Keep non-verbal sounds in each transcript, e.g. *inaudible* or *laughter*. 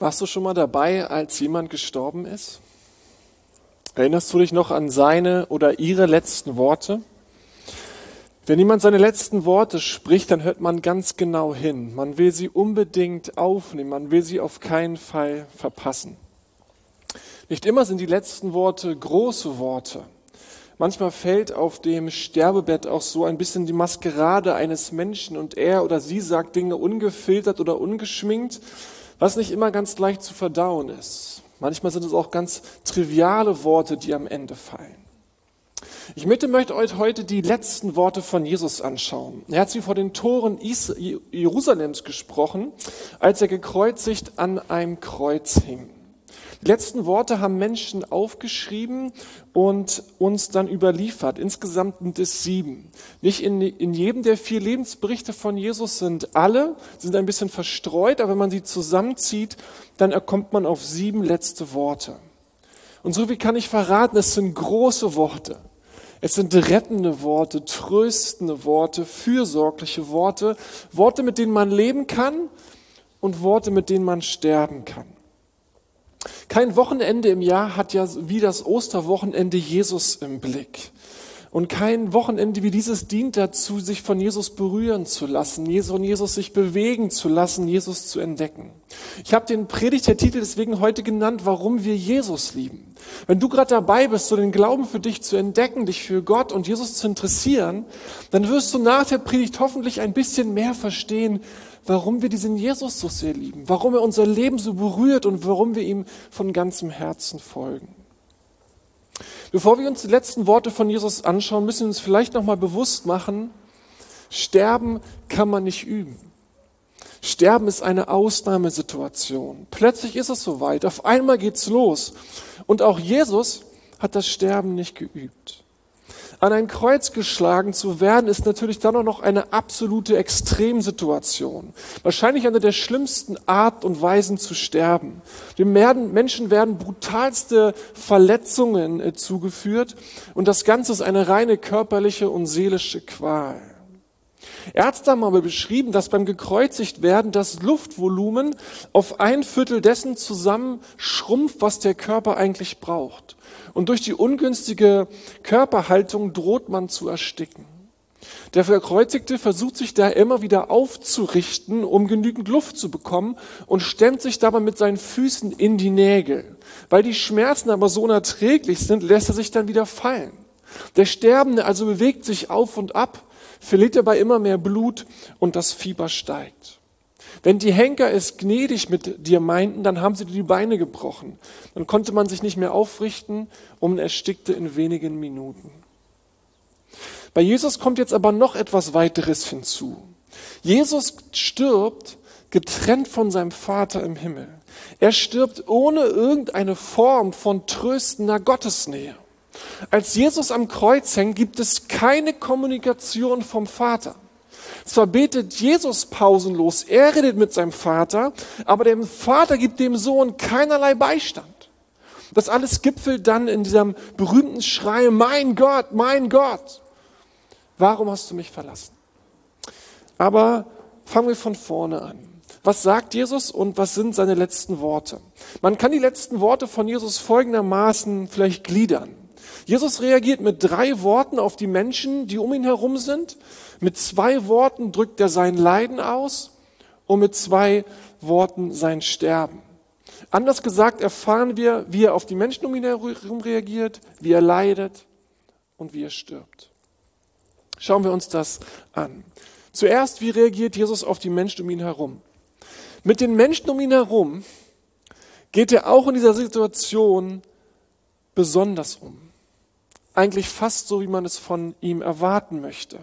Warst du schon mal dabei, als jemand gestorben ist? Erinnerst du dich noch an seine oder ihre letzten Worte? Wenn jemand seine letzten Worte spricht, dann hört man ganz genau hin. Man will sie unbedingt aufnehmen, man will sie auf keinen Fall verpassen. Nicht immer sind die letzten Worte große Worte. Manchmal fällt auf dem Sterbebett auch so ein bisschen die Maskerade eines Menschen und er oder sie sagt Dinge ungefiltert oder ungeschminkt was nicht immer ganz leicht zu verdauen ist. Manchmal sind es auch ganz triviale Worte, die am Ende fallen. Ich möchte, euch heute die letzten Worte von Jesus anschauen. Er hat sie vor den Toren Jerusalems gesprochen, als er gekreuzigt an einem Kreuz hing. Die letzten Worte haben Menschen aufgeschrieben und uns dann überliefert. Insgesamt sind es sieben. Nicht in, in jedem der vier Lebensberichte von Jesus sind alle, sind ein bisschen verstreut, aber wenn man sie zusammenzieht, dann kommt man auf sieben letzte Worte. Und so wie kann ich verraten, es sind große Worte. Es sind rettende Worte, tröstende Worte, fürsorgliche Worte, Worte, mit denen man leben kann und Worte, mit denen man sterben kann. Kein Wochenende im Jahr hat ja wie das Osterwochenende Jesus im Blick. Und kein Wochenende wie dieses dient dazu, sich von Jesus berühren zu lassen, von Jesus sich bewegen zu lassen, Jesus zu entdecken. Ich habe den Predigtertitel deswegen heute genannt, warum wir Jesus lieben. Wenn du gerade dabei bist, so den Glauben für dich zu entdecken, dich für Gott und Jesus zu interessieren, dann wirst du nach der Predigt hoffentlich ein bisschen mehr verstehen, warum wir diesen Jesus so sehr lieben, warum er unser Leben so berührt und warum wir ihm von ganzem Herzen folgen. Bevor wir uns die letzten Worte von Jesus anschauen, müssen wir uns vielleicht nochmal bewusst machen, Sterben kann man nicht üben. Sterben ist eine Ausnahmesituation. Plötzlich ist es soweit. Auf einmal geht's los. Und auch Jesus hat das Sterben nicht geübt. An ein Kreuz geschlagen zu werden, ist natürlich dann auch noch eine absolute Extremsituation. Wahrscheinlich eine der schlimmsten Art und Weisen zu sterben. Dem Menschen werden brutalste Verletzungen äh, zugeführt und das Ganze ist eine reine körperliche und seelische Qual. Ärzte haben aber beschrieben, dass beim gekreuzigt werden das Luftvolumen auf ein Viertel dessen zusammenschrumpft, was der Körper eigentlich braucht. Und durch die ungünstige Körperhaltung droht man zu ersticken. Der Verkreuzigte versucht sich da immer wieder aufzurichten, um genügend Luft zu bekommen und stemmt sich dabei mit seinen Füßen in die Nägel. Weil die Schmerzen aber so unerträglich sind, lässt er sich dann wieder fallen. Der Sterbende also bewegt sich auf und ab, verliert dabei immer mehr Blut und das Fieber steigt. Wenn die Henker es gnädig mit dir meinten, dann haben sie dir die Beine gebrochen. Dann konnte man sich nicht mehr aufrichten und erstickte in wenigen Minuten. Bei Jesus kommt jetzt aber noch etwas weiteres hinzu. Jesus stirbt getrennt von seinem Vater im Himmel. Er stirbt ohne irgendeine Form von tröstender Gottesnähe. Als Jesus am Kreuz hängt, gibt es keine Kommunikation vom Vater. Zwar betet Jesus pausenlos, er redet mit seinem Vater, aber dem Vater gibt dem Sohn keinerlei Beistand. Das alles gipfelt dann in diesem berühmten Schrei, mein Gott, mein Gott, warum hast du mich verlassen? Aber fangen wir von vorne an. Was sagt Jesus und was sind seine letzten Worte? Man kann die letzten Worte von Jesus folgendermaßen vielleicht gliedern. Jesus reagiert mit drei Worten auf die Menschen, die um ihn herum sind. Mit zwei Worten drückt er sein Leiden aus und mit zwei Worten sein Sterben. Anders gesagt erfahren wir, wie er auf die Menschen um ihn herum reagiert, wie er leidet und wie er stirbt. Schauen wir uns das an. Zuerst, wie reagiert Jesus auf die Menschen um ihn herum? Mit den Menschen um ihn herum geht er auch in dieser Situation besonders um eigentlich fast so, wie man es von ihm erwarten möchte.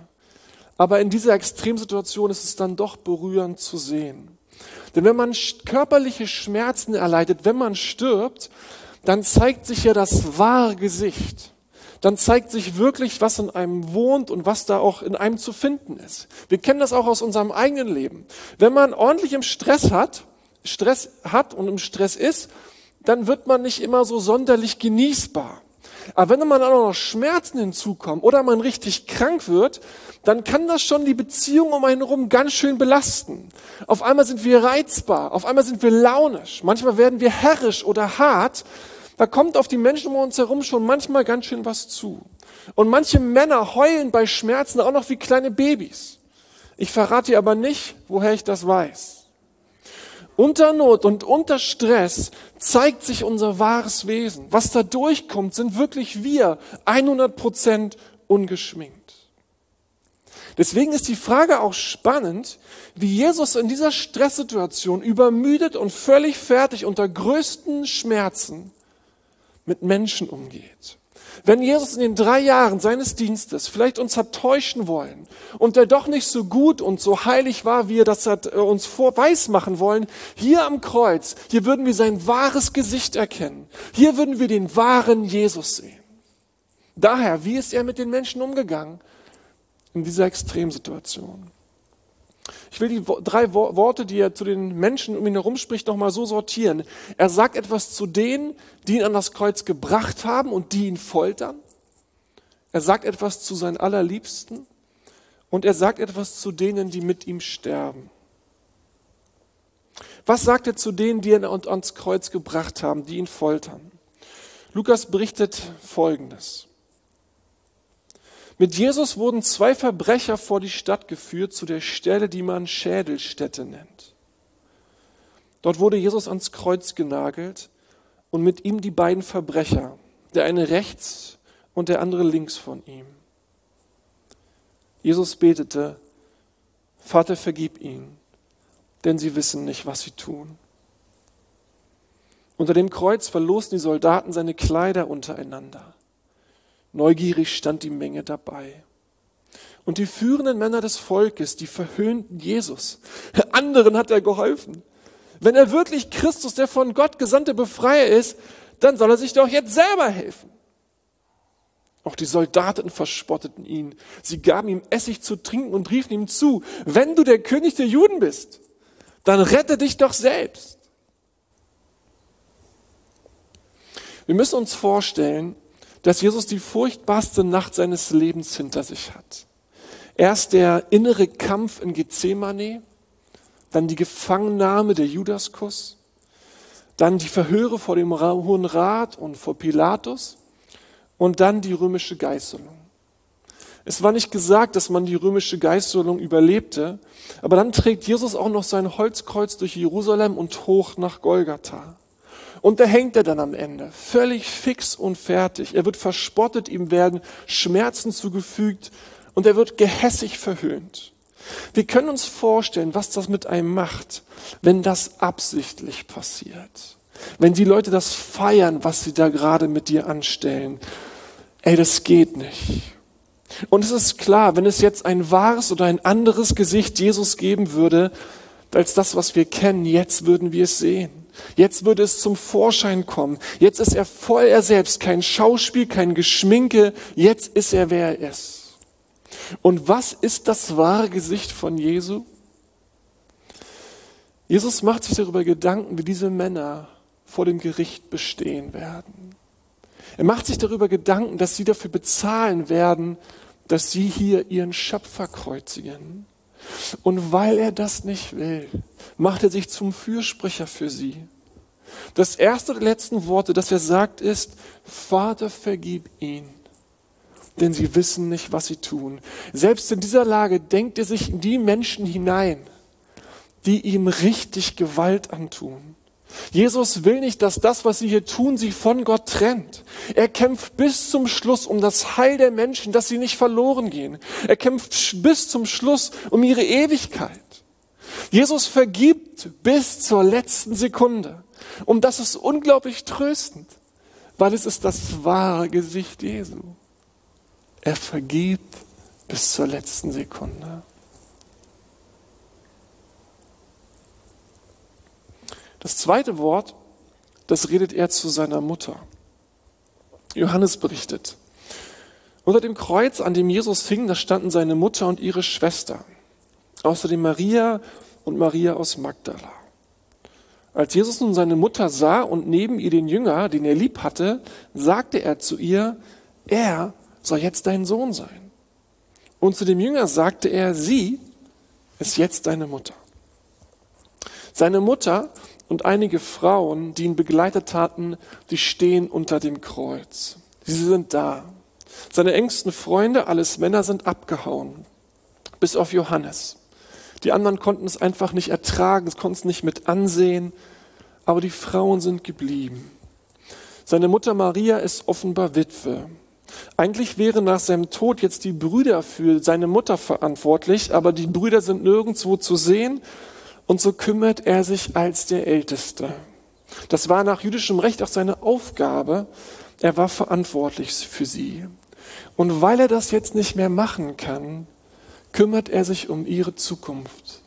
Aber in dieser Extremsituation ist es dann doch berührend zu sehen. Denn wenn man körperliche Schmerzen erleidet, wenn man stirbt, dann zeigt sich ja das wahre Gesicht. Dann zeigt sich wirklich, was in einem wohnt und was da auch in einem zu finden ist. Wir kennen das auch aus unserem eigenen Leben. Wenn man ordentlich im Stress hat, Stress hat und im Stress ist, dann wird man nicht immer so sonderlich genießbar. Aber wenn dann auch noch Schmerzen hinzukommen oder man richtig krank wird, dann kann das schon die Beziehung um einen herum ganz schön belasten. Auf einmal sind wir reizbar, auf einmal sind wir launisch, manchmal werden wir herrisch oder hart. Da kommt auf die Menschen um uns herum schon manchmal ganz schön was zu. Und manche Männer heulen bei Schmerzen auch noch wie kleine Babys. Ich verrate dir aber nicht, woher ich das weiß. Unter Not und unter Stress zeigt sich unser wahres Wesen. Was da durchkommt, sind wirklich wir, 100 Prozent ungeschminkt. Deswegen ist die Frage auch spannend, wie Jesus in dieser Stresssituation übermüdet und völlig fertig unter größten Schmerzen mit Menschen umgeht. Wenn Jesus in den drei Jahren seines Dienstes vielleicht uns hat täuschen wollen und er doch nicht so gut und so heilig war, wie er das hat äh, uns vorweis machen wollen, hier am Kreuz, hier würden wir sein wahres Gesicht erkennen. Hier würden wir den wahren Jesus sehen. Daher, wie ist er mit den Menschen umgegangen in dieser Extremsituation? Ich will die drei Worte, die er zu den Menschen um ihn herum spricht, nochmal so sortieren. Er sagt etwas zu denen, die ihn an das Kreuz gebracht haben und die ihn foltern. Er sagt etwas zu seinen Allerliebsten und er sagt etwas zu denen, die mit ihm sterben. Was sagt er zu denen, die ihn ans Kreuz gebracht haben, die ihn foltern? Lukas berichtet Folgendes. Mit Jesus wurden zwei Verbrecher vor die Stadt geführt, zu der Stelle, die man Schädelstätte nennt. Dort wurde Jesus ans Kreuz genagelt und mit ihm die beiden Verbrecher, der eine rechts und der andere links von ihm. Jesus betete, Vater, vergib ihnen, denn sie wissen nicht, was sie tun. Unter dem Kreuz verlosten die Soldaten seine Kleider untereinander. Neugierig stand die Menge dabei. Und die führenden Männer des Volkes, die verhöhnten Jesus. Anderen hat er geholfen. Wenn er wirklich Christus, der von Gott gesandte Befreier ist, dann soll er sich doch jetzt selber helfen. Auch die Soldaten verspotteten ihn. Sie gaben ihm Essig zu trinken und riefen ihm zu, wenn du der König der Juden bist, dann rette dich doch selbst. Wir müssen uns vorstellen, dass Jesus die furchtbarste Nacht seines Lebens hinter sich hat. Erst der innere Kampf in Gethsemane, dann die Gefangennahme der Judaskuss, dann die Verhöre vor dem Hohen Rat und vor Pilatus und dann die römische Geißelung. Es war nicht gesagt, dass man die römische Geißelung überlebte, aber dann trägt Jesus auch noch sein Holzkreuz durch Jerusalem und hoch nach Golgatha. Und da hängt er dann am Ende, völlig fix und fertig. Er wird verspottet, ihm werden Schmerzen zugefügt und er wird gehässig verhöhnt. Wir können uns vorstellen, was das mit einem macht, wenn das absichtlich passiert. Wenn die Leute das feiern, was sie da gerade mit dir anstellen. Ey, das geht nicht. Und es ist klar, wenn es jetzt ein wahres oder ein anderes Gesicht Jesus geben würde, als das, was wir kennen, jetzt würden wir es sehen. Jetzt würde es zum Vorschein kommen. Jetzt ist er voll er selbst, kein Schauspiel, kein Geschminke. Jetzt ist er, wer er ist. Und was ist das wahre Gesicht von Jesu? Jesus macht sich darüber Gedanken, wie diese Männer vor dem Gericht bestehen werden. Er macht sich darüber Gedanken, dass sie dafür bezahlen werden, dass sie hier ihren Schöpfer kreuzigen. Und weil er das nicht will, macht er sich zum Fürsprecher für sie. Das erste der letzten Worte, das er sagt, ist, Vater, vergib ihn, denn sie wissen nicht, was sie tun. Selbst in dieser Lage denkt er sich in die Menschen hinein, die ihm richtig Gewalt antun. Jesus will nicht, dass das, was sie hier tun, sie von Gott trennt. Er kämpft bis zum Schluss um das Heil der Menschen, dass sie nicht verloren gehen. Er kämpft bis zum Schluss um ihre Ewigkeit. Jesus vergibt bis zur letzten Sekunde. Und das ist unglaublich tröstend, weil es ist das wahre Gesicht Jesu. Er vergibt bis zur letzten Sekunde. Das zweite Wort, das redet er zu seiner Mutter. Johannes berichtet. Unter dem Kreuz, an dem Jesus hing, da standen seine Mutter und ihre Schwester. Außerdem Maria und Maria aus Magdala. Als Jesus nun seine Mutter sah und neben ihr den Jünger, den er lieb hatte, sagte er zu ihr, er soll jetzt dein Sohn sein. Und zu dem Jünger sagte er, sie ist jetzt deine Mutter. Seine Mutter und einige Frauen, die ihn begleitet hatten, die stehen unter dem Kreuz. Sie sind da. Seine engsten Freunde, alles Männer, sind abgehauen, bis auf Johannes. Die anderen konnten es einfach nicht ertragen, konnten es nicht mit ansehen, aber die Frauen sind geblieben. Seine Mutter Maria ist offenbar Witwe. Eigentlich wären nach seinem Tod jetzt die Brüder für seine Mutter verantwortlich, aber die Brüder sind nirgendwo zu sehen und so kümmert er sich als der Älteste. Das war nach jüdischem Recht auch seine Aufgabe. Er war verantwortlich für sie. Und weil er das jetzt nicht mehr machen kann, kümmert er sich um ihre Zukunft.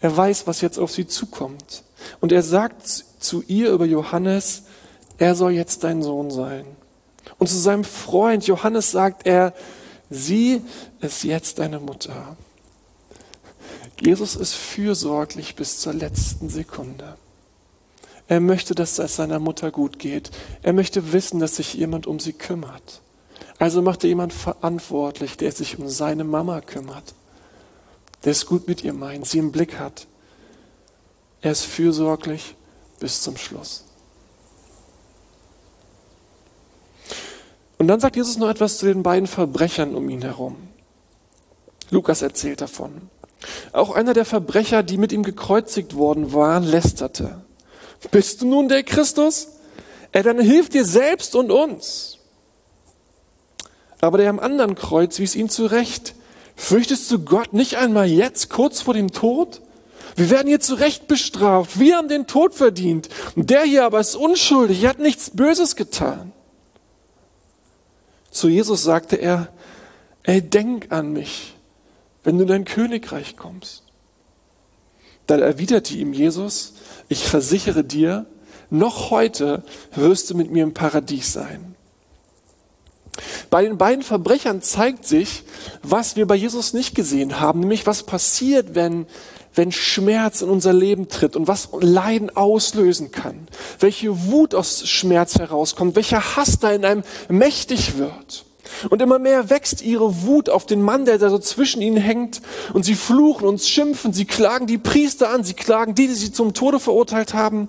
Er weiß, was jetzt auf sie zukommt. Und er sagt zu ihr über Johannes, er soll jetzt dein Sohn sein. Und zu seinem Freund Johannes sagt er, sie ist jetzt deine Mutter. Jesus ist fürsorglich bis zur letzten Sekunde. Er möchte, dass es seiner Mutter gut geht. Er möchte wissen, dass sich jemand um sie kümmert. Also macht er jemand verantwortlich, der sich um seine Mama kümmert, der es gut mit ihr meint, sie im Blick hat. Er ist fürsorglich bis zum Schluss. Und dann sagt Jesus noch etwas zu den beiden Verbrechern um ihn herum. Lukas erzählt davon. Auch einer der Verbrecher, die mit ihm gekreuzigt worden waren, lästerte. Bist du nun der Christus? Er dann hilft dir selbst und uns. Aber der am anderen Kreuz wies ihn zurecht. Fürchtest du Gott nicht einmal jetzt, kurz vor dem Tod? Wir werden hier zurecht bestraft. Wir haben den Tod verdient. Der hier aber ist unschuldig. Er hat nichts Böses getan. Zu Jesus sagte er, ey, denk an mich, wenn du in dein Königreich kommst. Dann erwiderte ihm Jesus, ich versichere dir, noch heute wirst du mit mir im Paradies sein. Bei den beiden Verbrechern zeigt sich, was wir bei Jesus nicht gesehen haben, nämlich was passiert, wenn, wenn Schmerz in unser Leben tritt und was Leiden auslösen kann, welche Wut aus Schmerz herauskommt, welcher Hass da in einem mächtig wird. Und immer mehr wächst ihre Wut auf den Mann, der da so zwischen ihnen hängt. Und sie fluchen und schimpfen. Sie klagen die Priester an. Sie klagen die, die sie zum Tode verurteilt haben.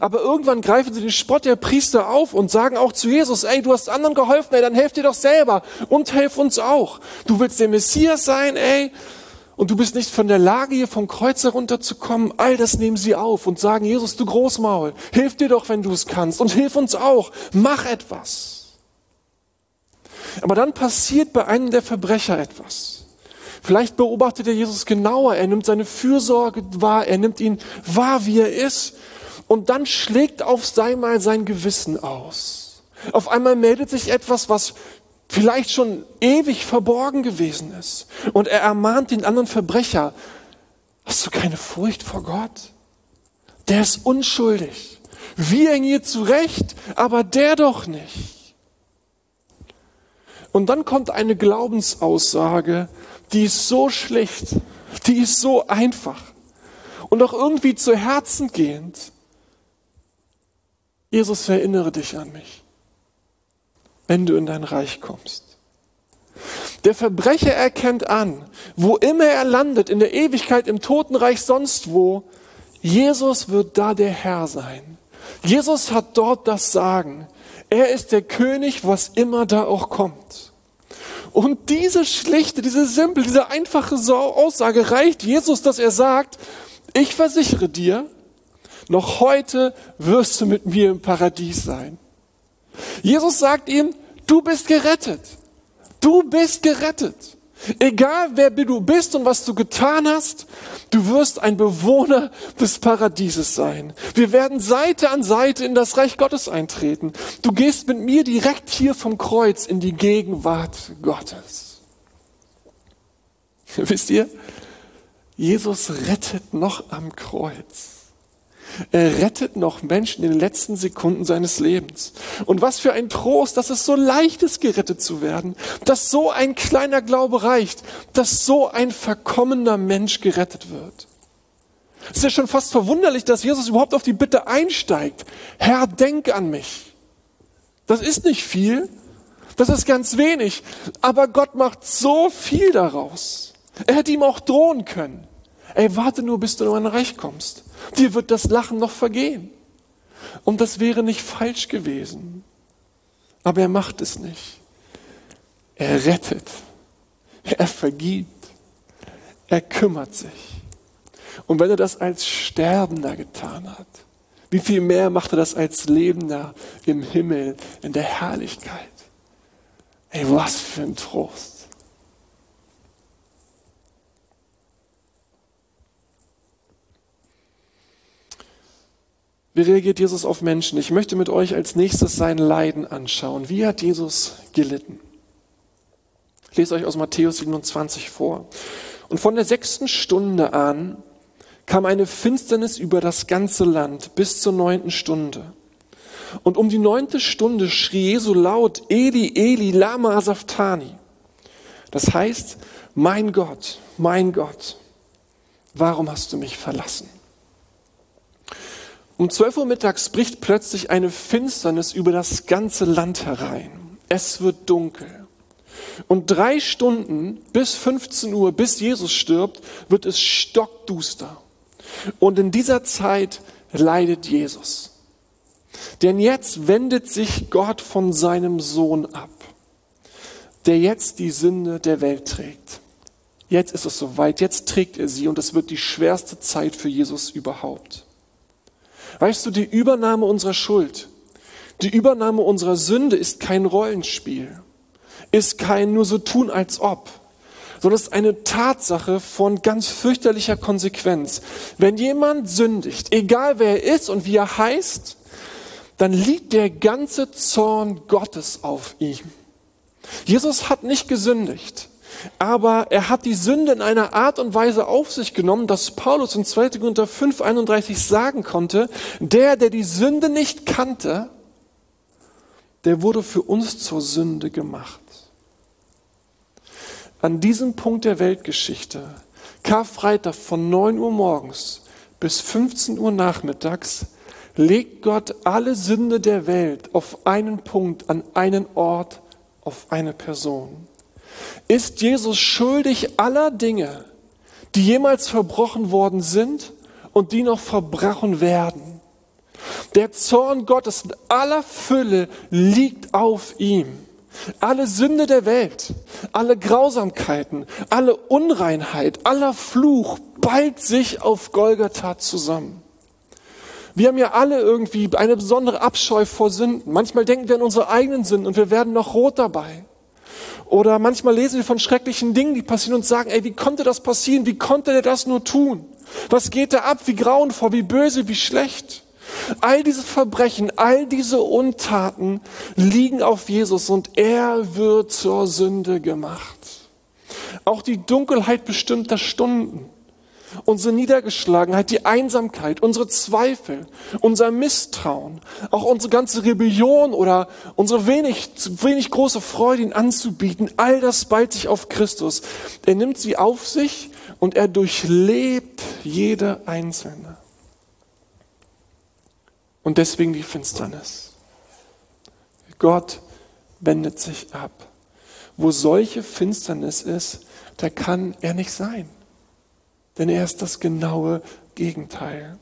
Aber irgendwann greifen sie den Spott der Priester auf und sagen auch zu Jesus, ey, du hast anderen geholfen, ey, dann helf dir doch selber und helf uns auch. Du willst der Messias sein, ey. Und du bist nicht von der Lage, hier vom Kreuz herunterzukommen. All das nehmen sie auf und sagen, Jesus, du Großmaul, hilf dir doch, wenn du es kannst. Und hilf uns auch. Mach etwas. Aber dann passiert bei einem der Verbrecher etwas. Vielleicht beobachtet er Jesus genauer, er nimmt seine Fürsorge wahr, er nimmt ihn wahr, wie er ist. Und dann schlägt auf einmal sein Gewissen aus. Auf einmal meldet sich etwas, was vielleicht schon ewig verborgen gewesen ist. Und er ermahnt den anderen Verbrecher, hast du keine Furcht vor Gott? Der ist unschuldig. Wir hängen hier zurecht, aber der doch nicht. Und dann kommt eine Glaubensaussage, die ist so schlicht, die ist so einfach und auch irgendwie zu Herzen gehend. Jesus, erinnere dich an mich, wenn du in dein Reich kommst. Der Verbrecher erkennt an, wo immer er landet, in der Ewigkeit, im Totenreich, sonst wo, Jesus wird da der Herr sein. Jesus hat dort das Sagen. Er ist der König, was immer da auch kommt. Und diese schlichte, diese simple, diese einfache Aussage reicht Jesus, dass er sagt, ich versichere dir, noch heute wirst du mit mir im Paradies sein. Jesus sagt ihm, du bist gerettet. Du bist gerettet. Egal wer du bist und was du getan hast, du wirst ein Bewohner des Paradieses sein. Wir werden Seite an Seite in das Reich Gottes eintreten. Du gehst mit mir direkt hier vom Kreuz in die Gegenwart Gottes. *laughs* Wisst ihr, Jesus rettet noch am Kreuz. Er rettet noch Menschen in den letzten Sekunden seines Lebens. Und was für ein Trost, dass es so leicht ist, gerettet zu werden, dass so ein kleiner Glaube reicht, dass so ein verkommener Mensch gerettet wird. Es ist ja schon fast verwunderlich, dass Jesus überhaupt auf die Bitte einsteigt. Herr, denk an mich. Das ist nicht viel, das ist ganz wenig, aber Gott macht so viel daraus. Er hätte ihm auch drohen können. Ey, warte nur, bis du in mein Reich kommst. Dir wird das Lachen noch vergehen. Und das wäre nicht falsch gewesen. Aber er macht es nicht. Er rettet. Er vergibt. Er kümmert sich. Und wenn er das als Sterbender getan hat, wie viel mehr macht er das als Lebender im Himmel, in der Herrlichkeit? Ey, was für ein Trost. Wie reagiert Jesus auf Menschen? Ich möchte mit euch als nächstes sein Leiden anschauen. Wie hat Jesus gelitten? Ich lese euch aus Matthäus 27 vor. Und von der sechsten Stunde an kam eine Finsternis über das ganze Land bis zur neunten Stunde. Und um die neunte Stunde schrie Jesu laut, Eli, Eli, lama asaftani. Das heißt, mein Gott, mein Gott, warum hast du mich verlassen? Um zwölf Uhr mittags bricht plötzlich eine Finsternis über das ganze Land herein. Es wird dunkel. Und drei Stunden bis 15 Uhr, bis Jesus stirbt, wird es stockduster. Und in dieser Zeit leidet Jesus. Denn jetzt wendet sich Gott von seinem Sohn ab, der jetzt die Sünde der Welt trägt. Jetzt ist es soweit, jetzt trägt er sie und es wird die schwerste Zeit für Jesus überhaupt. Weißt du, die Übernahme unserer Schuld, die Übernahme unserer Sünde ist kein Rollenspiel, ist kein nur so tun als ob, sondern ist eine Tatsache von ganz fürchterlicher Konsequenz. Wenn jemand sündigt, egal wer er ist und wie er heißt, dann liegt der ganze Zorn Gottes auf ihm. Jesus hat nicht gesündigt, aber er hat die Sünde in einer Art und Weise auf sich genommen, dass Paulus in 2. Korinther 5,31 sagen konnte, der, der die Sünde nicht kannte, der wurde für uns zur Sünde gemacht an diesem Punkt der Weltgeschichte, Karfreitag von 9 Uhr morgens bis 15 Uhr nachmittags, legt Gott alle Sünde der Welt auf einen Punkt, an einen Ort, auf eine Person. Ist Jesus schuldig aller Dinge, die jemals verbrochen worden sind und die noch verbrochen werden? Der Zorn Gottes in aller Fülle liegt auf ihm. Alle Sünde der Welt, alle Grausamkeiten, alle Unreinheit, aller Fluch ballt sich auf Golgatha zusammen. Wir haben ja alle irgendwie eine besondere Abscheu vor Sünden. Manchmal denken wir an unsere eigenen Sünden und wir werden noch rot dabei. Oder manchmal lesen wir von schrecklichen Dingen, die passieren und sagen, ey, wie konnte das passieren? Wie konnte der das nur tun? Was geht da ab? Wie grauenvoll, wie böse, wie schlecht? All diese Verbrechen, all diese Untaten liegen auf Jesus und er wird zur Sünde gemacht. Auch die Dunkelheit bestimmter Stunden, unsere Niedergeschlagenheit, die Einsamkeit, unsere Zweifel, unser Misstrauen, auch unsere ganze Rebellion oder unsere wenig, wenig große Freude, ihn anzubieten, all das ballt sich auf Christus. Er nimmt sie auf sich und er durchlebt jede einzelne. Und deswegen die Finsternis. Gott wendet sich ab. Wo solche Finsternis ist, da kann er nicht sein. Denn er ist das genaue Gegenteil.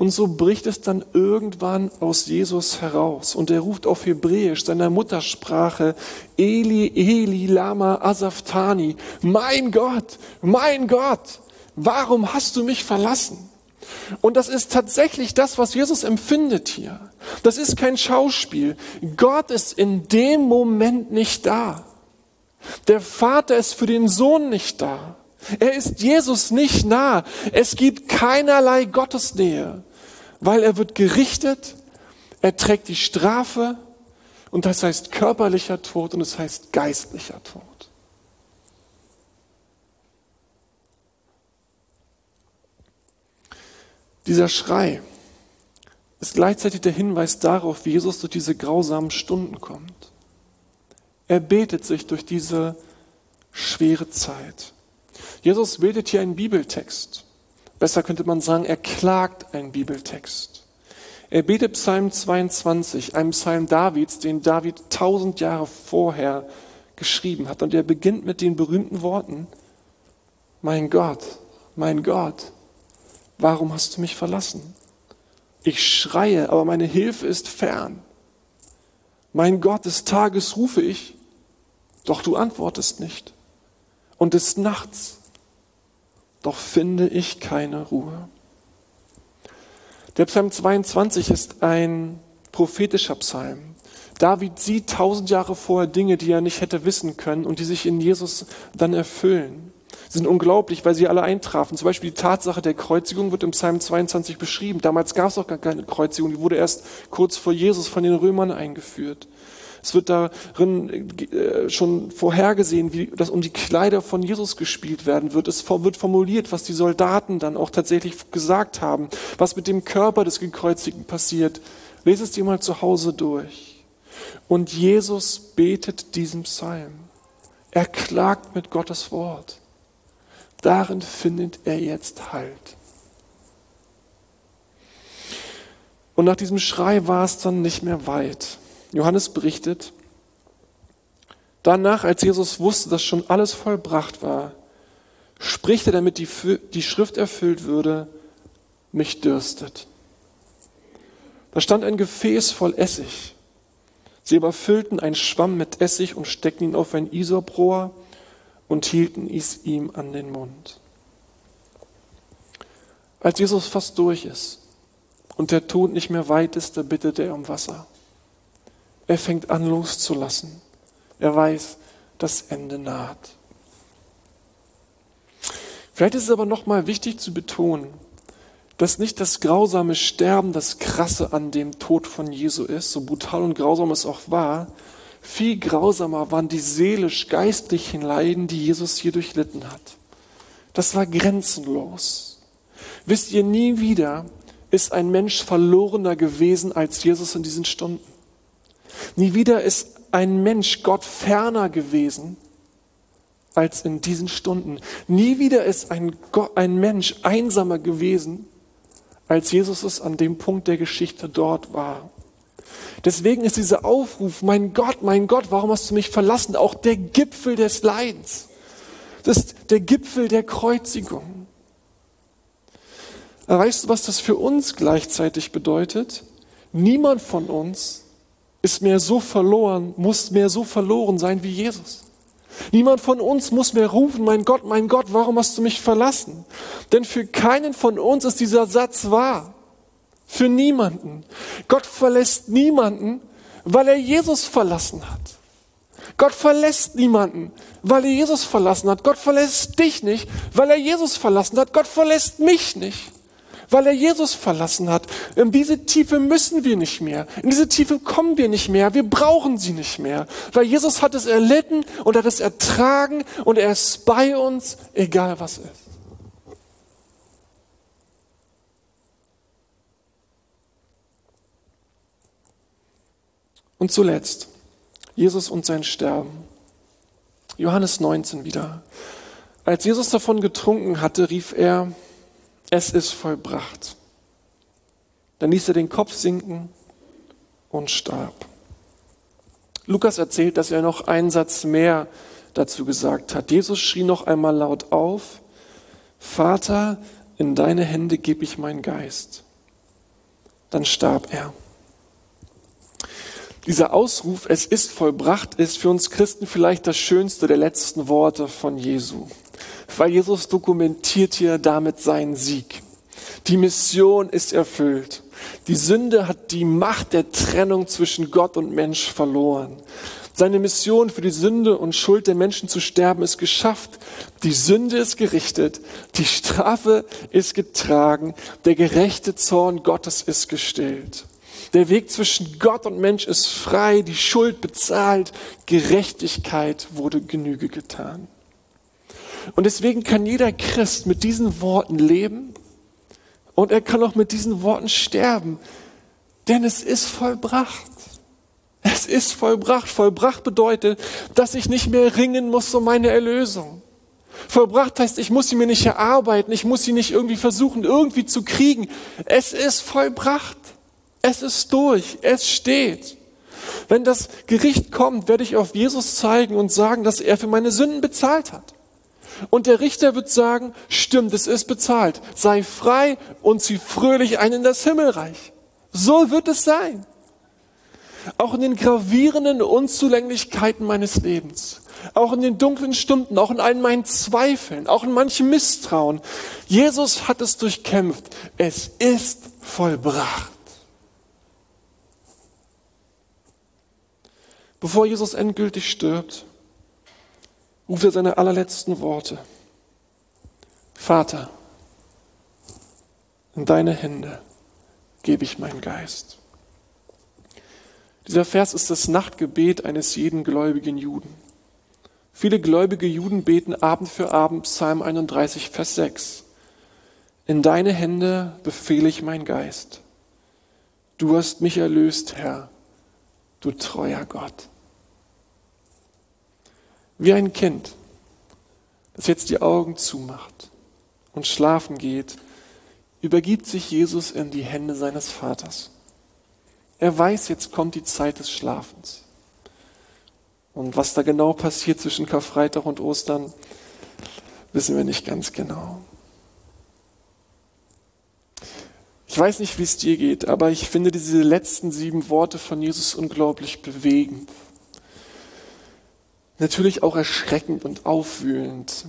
Und so bricht es dann irgendwann aus Jesus heraus. Und er ruft auf Hebräisch, seiner Muttersprache, Eli, Eli, Lama, Asaftani. Mein Gott, mein Gott, warum hast du mich verlassen? Und das ist tatsächlich das, was Jesus empfindet hier. Das ist kein Schauspiel. Gott ist in dem Moment nicht da. Der Vater ist für den Sohn nicht da. Er ist Jesus nicht nah. Es gibt keinerlei Gottesnähe, weil er wird gerichtet, er trägt die Strafe und das heißt körperlicher Tod und es das heißt geistlicher Tod. Dieser Schrei ist gleichzeitig der Hinweis darauf, wie Jesus durch diese grausamen Stunden kommt. Er betet sich durch diese schwere Zeit. Jesus betet hier einen Bibeltext. Besser könnte man sagen, er klagt einen Bibeltext. Er betet Psalm 22, einem Psalm Davids, den David tausend Jahre vorher geschrieben hat. Und er beginnt mit den berühmten Worten, mein Gott, mein Gott, warum hast du mich verlassen? Ich schreie, aber meine Hilfe ist fern. Mein Gott, des Tages rufe ich, doch du antwortest nicht. Und des Nachts, doch finde ich keine Ruhe. Der Psalm 22 ist ein prophetischer Psalm. David sieht tausend Jahre vorher Dinge, die er nicht hätte wissen können und die sich in Jesus dann erfüllen. Sie sind unglaublich, weil sie alle eintrafen. Zum Beispiel die Tatsache der Kreuzigung wird im Psalm 22 beschrieben. Damals gab es auch gar keine Kreuzigung, die wurde erst kurz vor Jesus von den Römern eingeführt. Es wird darin äh, schon vorhergesehen, wie das um die Kleider von Jesus gespielt werden wird. Es wird formuliert, was die Soldaten dann auch tatsächlich gesagt haben, was mit dem Körper des Gekreuzigten passiert. Lese es dir mal zu Hause durch. Und Jesus betet diesen Psalm. Er klagt mit Gottes Wort. Darin findet er jetzt Halt. Und nach diesem Schrei war es dann nicht mehr weit. Johannes berichtet, danach, als Jesus wusste, dass schon alles vollbracht war, spricht er, damit die, die Schrift erfüllt würde, mich dürstet. Da stand ein Gefäß voll Essig. Sie überfüllten einen Schwamm mit Essig und steckten ihn auf ein Isoprohr und hielten es ihm an den Mund. Als Jesus fast durch ist und der Tod nicht mehr weit ist, da bittet er um Wasser. Er fängt an loszulassen. Er weiß, das Ende naht. Vielleicht ist es aber nochmal wichtig zu betonen, dass nicht das grausame Sterben das Krasse an dem Tod von Jesu ist, so brutal und grausam es auch war. Viel grausamer waren die seelisch-geistlichen Leiden, die Jesus hier durchlitten hat. Das war grenzenlos. Wisst ihr, nie wieder ist ein Mensch verlorener gewesen als Jesus in diesen Stunden. Nie wieder ist ein Mensch Gott ferner gewesen als in diesen Stunden. Nie wieder ist ein, Gott, ein Mensch einsamer gewesen, als Jesus es an dem Punkt der Geschichte dort war. Deswegen ist dieser Aufruf, mein Gott, mein Gott, warum hast du mich verlassen, auch der Gipfel des Leidens. Das ist der Gipfel der Kreuzigung. weißt du, was das für uns gleichzeitig bedeutet? Niemand von uns ist mehr so verloren, muss mehr so verloren sein wie Jesus. Niemand von uns muss mehr rufen, mein Gott, mein Gott, warum hast du mich verlassen? Denn für keinen von uns ist dieser Satz wahr. Für niemanden. Gott verlässt niemanden, weil er Jesus verlassen hat. Gott verlässt niemanden, weil er Jesus verlassen hat. Gott verlässt dich nicht, weil er Jesus verlassen hat. Gott verlässt mich nicht weil er Jesus verlassen hat. In diese Tiefe müssen wir nicht mehr. In diese Tiefe kommen wir nicht mehr. Wir brauchen sie nicht mehr. Weil Jesus hat es erlitten und hat es ertragen und er ist bei uns, egal was ist. Und zuletzt, Jesus und sein Sterben. Johannes 19 wieder. Als Jesus davon getrunken hatte, rief er, es ist vollbracht. Dann ließ er den Kopf sinken und starb. Lukas erzählt, dass er noch einen Satz mehr dazu gesagt hat. Jesus schrie noch einmal laut auf, Vater, in deine Hände gebe ich meinen Geist. Dann starb er. Dieser Ausruf, es ist vollbracht, ist für uns Christen vielleicht das schönste der letzten Worte von Jesu weil Jesus dokumentiert hier damit seinen Sieg. Die Mission ist erfüllt. Die Sünde hat die Macht der Trennung zwischen Gott und Mensch verloren. Seine Mission für die Sünde und Schuld der Menschen zu sterben ist geschafft. Die Sünde ist gerichtet. Die Strafe ist getragen. Der gerechte Zorn Gottes ist gestillt. Der Weg zwischen Gott und Mensch ist frei. Die Schuld bezahlt. Gerechtigkeit wurde Genüge getan. Und deswegen kann jeder Christ mit diesen Worten leben und er kann auch mit diesen Worten sterben. Denn es ist vollbracht. Es ist vollbracht. Vollbracht bedeutet, dass ich nicht mehr ringen muss um meine Erlösung. Vollbracht heißt, ich muss sie mir nicht erarbeiten, ich muss sie nicht irgendwie versuchen, irgendwie zu kriegen. Es ist vollbracht. Es ist durch. Es steht. Wenn das Gericht kommt, werde ich auf Jesus zeigen und sagen, dass er für meine Sünden bezahlt hat. Und der Richter wird sagen, stimmt, es ist bezahlt. Sei frei und zieh fröhlich ein in das Himmelreich. So wird es sein. Auch in den gravierenden Unzulänglichkeiten meines Lebens, auch in den dunklen Stunden, auch in allen meinen Zweifeln, auch in manchem Misstrauen. Jesus hat es durchkämpft. Es ist vollbracht. Bevor Jesus endgültig stirbt, ruft er seine allerletzten Worte. Vater, in deine Hände gebe ich meinen Geist. Dieser Vers ist das Nachtgebet eines jeden gläubigen Juden. Viele gläubige Juden beten Abend für Abend Psalm 31, Vers 6. In deine Hände befehle ich mein Geist. Du hast mich erlöst, Herr, du treuer Gott. Wie ein Kind, das jetzt die Augen zumacht und schlafen geht, übergibt sich Jesus in die Hände seines Vaters. Er weiß, jetzt kommt die Zeit des Schlafens. Und was da genau passiert zwischen Karfreitag und Ostern, wissen wir nicht ganz genau. Ich weiß nicht, wie es dir geht, aber ich finde diese letzten sieben Worte von Jesus unglaublich bewegend natürlich auch erschreckend und aufwühlend,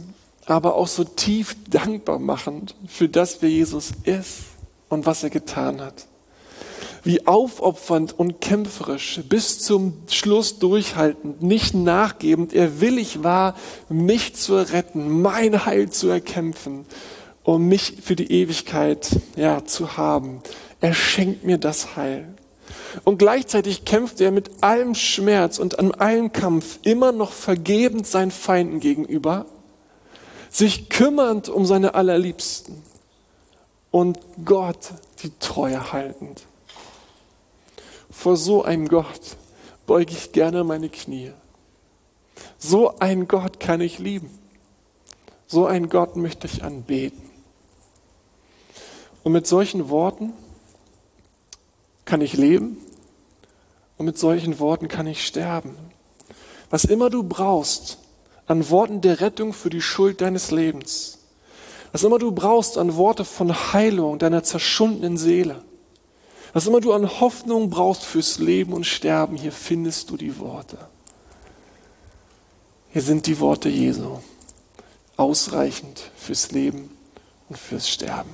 aber auch so tief dankbar machend für das, wer Jesus ist und was er getan hat. Wie aufopfernd und kämpferisch, bis zum Schluss durchhaltend, nicht nachgebend, er willig war, mich zu retten, mein Heil zu erkämpfen, um mich für die Ewigkeit, ja, zu haben. Er schenkt mir das Heil. Und gleichzeitig kämpft er mit allem Schmerz und an allem Kampf immer noch vergebend seinen Feinden gegenüber, sich kümmernd um seine Allerliebsten und Gott die Treue haltend. Vor so einem Gott beuge ich gerne meine Knie. So einen Gott kann ich lieben. So einen Gott möchte ich anbeten. Und mit solchen Worten kann ich leben und mit solchen Worten kann ich sterben. Was immer du brauchst an Worten der Rettung für die Schuld deines Lebens, was immer du brauchst an Worte von Heilung deiner zerschundenen Seele, was immer du an Hoffnung brauchst fürs Leben und Sterben, hier findest du die Worte. Hier sind die Worte Jesu, ausreichend fürs Leben und fürs Sterben.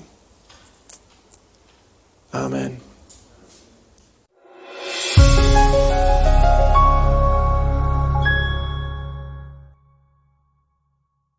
Amen. Thank you.